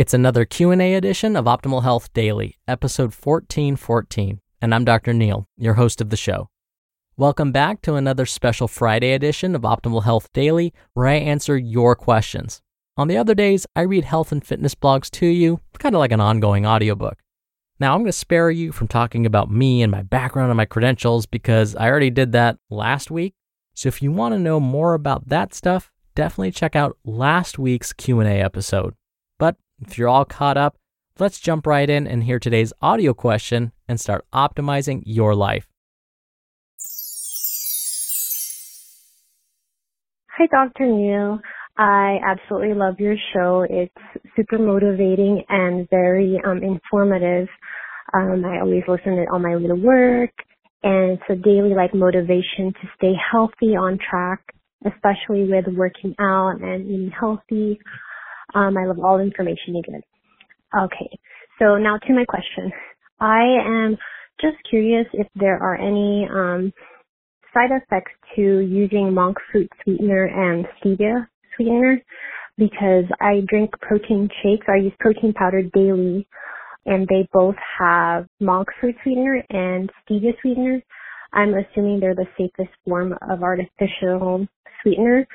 It's another Q&A edition of Optimal Health Daily, episode 1414, and I'm Dr. Neal, your host of the show. Welcome back to another special Friday edition of Optimal Health Daily, where I answer your questions. On the other days, I read health and fitness blogs to you, kind of like an ongoing audiobook. Now, I'm going to spare you from talking about me and my background and my credentials because I already did that last week. So if you want to know more about that stuff, definitely check out last week's Q&A episode. If you're all caught up, let's jump right in and hear today's audio question and start optimizing your life. Hi, Dr. Neal. I absolutely love your show. It's super motivating and very um, informative. Um, I always listen to it on my way to work, and it's a daily like motivation to stay healthy on track, especially with working out and eating healthy. Um, I love all the information you give. Okay, so now to my question. I am just curious if there are any um, side effects to using monk fruit sweetener and stevia sweetener because I drink protein shakes. I use protein powder daily and they both have monk fruit sweetener and stevia sweetener. I'm assuming they're the safest form of artificial sweetener.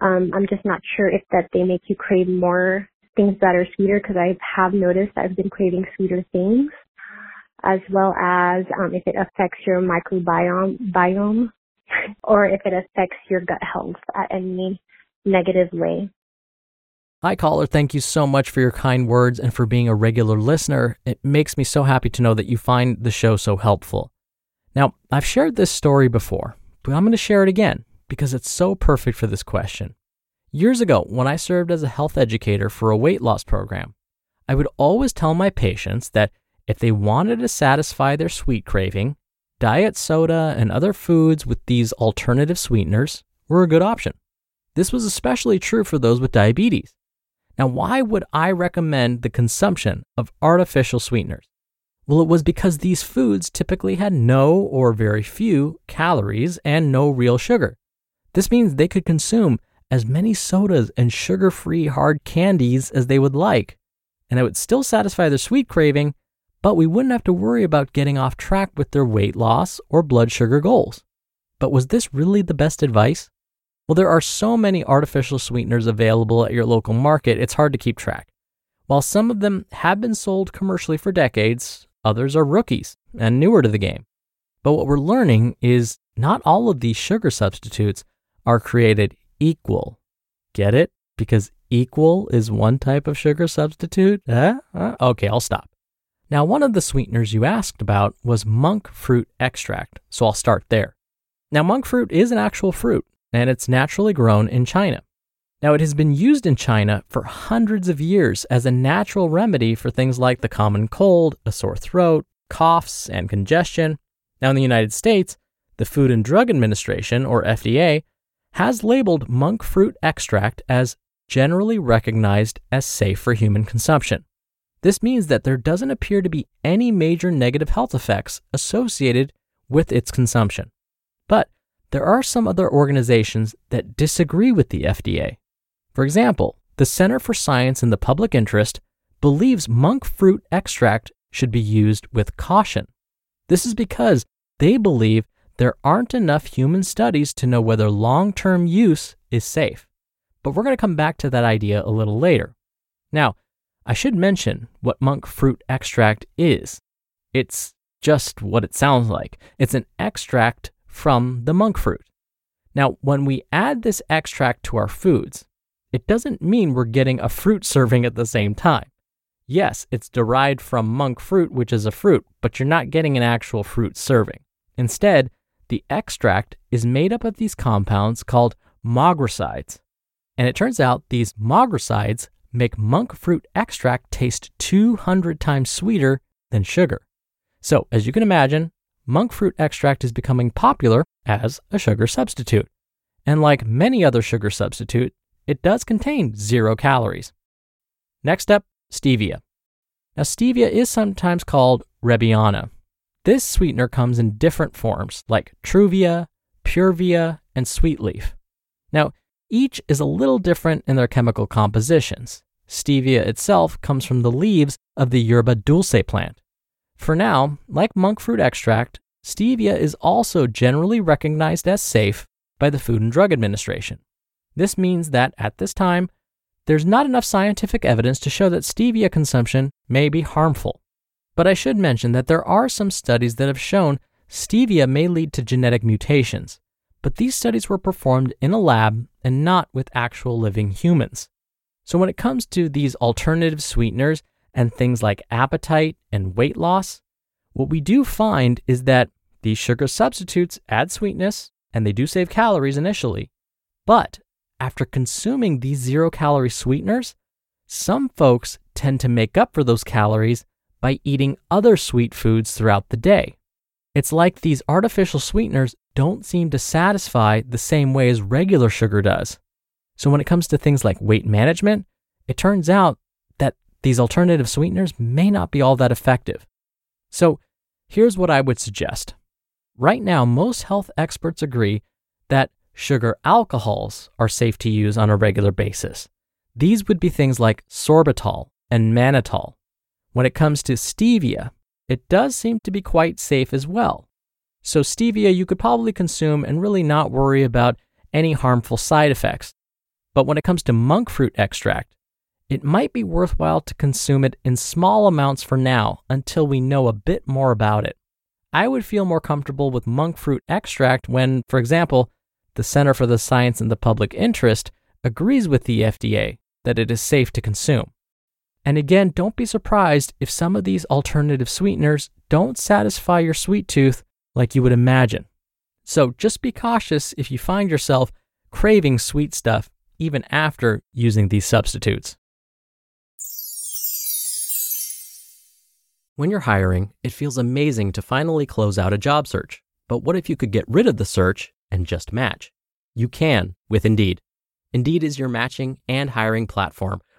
Um, I'm just not sure if that they make you crave more things that are sweeter because I have noticed I've been craving sweeter things, as well as um, if it affects your microbiome biome, or if it affects your gut health at any negative way. Hi, caller. Thank you so much for your kind words and for being a regular listener. It makes me so happy to know that you find the show so helpful. Now, I've shared this story before, but I'm going to share it again because it's so perfect for this question. Years ago, when I served as a health educator for a weight loss program, I would always tell my patients that if they wanted to satisfy their sweet craving, diet soda and other foods with these alternative sweeteners were a good option. This was especially true for those with diabetes. Now, why would I recommend the consumption of artificial sweeteners? Well, it was because these foods typically had no or very few calories and no real sugar. This means they could consume as many sodas and sugar free hard candies as they would like, and it would still satisfy their sweet craving, but we wouldn't have to worry about getting off track with their weight loss or blood sugar goals. But was this really the best advice? Well, there are so many artificial sweeteners available at your local market, it's hard to keep track. While some of them have been sold commercially for decades, others are rookies and newer to the game. But what we're learning is not all of these sugar substitutes are created equal. Get it? Because equal is one type of sugar substitute? Eh? Uh, okay, I'll stop. Now, one of the sweeteners you asked about was monk fruit extract, so I'll start there. Now, monk fruit is an actual fruit, and it's naturally grown in China. Now, it has been used in China for hundreds of years as a natural remedy for things like the common cold, a sore throat, coughs, and congestion. Now, in the United States, the Food and Drug Administration, or FDA, has labeled monk fruit extract as generally recognized as safe for human consumption. This means that there doesn't appear to be any major negative health effects associated with its consumption. But there are some other organizations that disagree with the FDA. For example, the Center for Science in the Public Interest believes monk fruit extract should be used with caution. This is because they believe there aren't enough human studies to know whether long term use is safe. But we're going to come back to that idea a little later. Now, I should mention what monk fruit extract is. It's just what it sounds like it's an extract from the monk fruit. Now, when we add this extract to our foods, it doesn't mean we're getting a fruit serving at the same time. Yes, it's derived from monk fruit, which is a fruit, but you're not getting an actual fruit serving. Instead, the extract is made up of these compounds called mogrosides. And it turns out these mogrosides make monk fruit extract taste 200 times sweeter than sugar. So, as you can imagine, monk fruit extract is becoming popular as a sugar substitute. And like many other sugar substitutes, it does contain zero calories. Next up, stevia. Now, stevia is sometimes called Rebiana, this sweetener comes in different forms like Truvia, Purevia, and Sweetleaf. Now, each is a little different in their chemical compositions. Stevia itself comes from the leaves of the yerba dulce plant. For now, like monk fruit extract, stevia is also generally recognized as safe by the Food and Drug Administration. This means that at this time, there's not enough scientific evidence to show that stevia consumption may be harmful. But I should mention that there are some studies that have shown stevia may lead to genetic mutations, but these studies were performed in a lab and not with actual living humans. So when it comes to these alternative sweeteners and things like appetite and weight loss, what we do find is that these sugar substitutes add sweetness and they do save calories initially. But after consuming these zero calorie sweeteners, some folks tend to make up for those calories by eating other sweet foods throughout the day. It's like these artificial sweeteners don't seem to satisfy the same way as regular sugar does. So, when it comes to things like weight management, it turns out that these alternative sweeteners may not be all that effective. So, here's what I would suggest. Right now, most health experts agree that sugar alcohols are safe to use on a regular basis. These would be things like sorbitol and mannitol. When it comes to stevia, it does seem to be quite safe as well. So, stevia you could probably consume and really not worry about any harmful side effects. But when it comes to monk fruit extract, it might be worthwhile to consume it in small amounts for now until we know a bit more about it. I would feel more comfortable with monk fruit extract when, for example, the Center for the Science and the Public Interest agrees with the FDA that it is safe to consume. And again, don't be surprised if some of these alternative sweeteners don't satisfy your sweet tooth like you would imagine. So just be cautious if you find yourself craving sweet stuff even after using these substitutes. When you're hiring, it feels amazing to finally close out a job search. But what if you could get rid of the search and just match? You can with Indeed. Indeed is your matching and hiring platform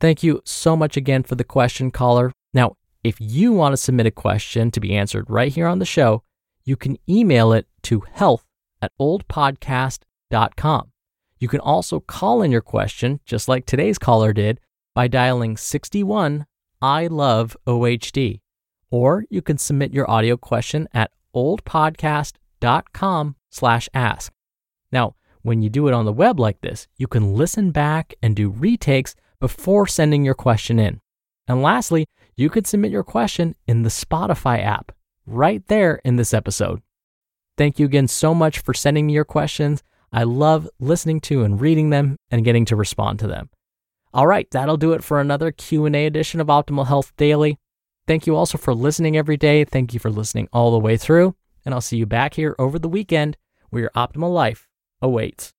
Thank you so much again for the question, caller. Now, if you want to submit a question to be answered right here on the show, you can email it to health at oldpodcast.com. You can also call in your question, just like today's caller did, by dialing 61 I love OHD. Or you can submit your audio question at oldpodcast.com slash ask. Now, when you do it on the web like this, you can listen back and do retakes before sending your question in. And lastly, you can submit your question in the Spotify app right there in this episode. Thank you again so much for sending me your questions. I love listening to and reading them and getting to respond to them. All right, that'll do it for another Q&A edition of Optimal Health Daily. Thank you also for listening every day. Thank you for listening all the way through, and I'll see you back here over the weekend where your optimal life awaits.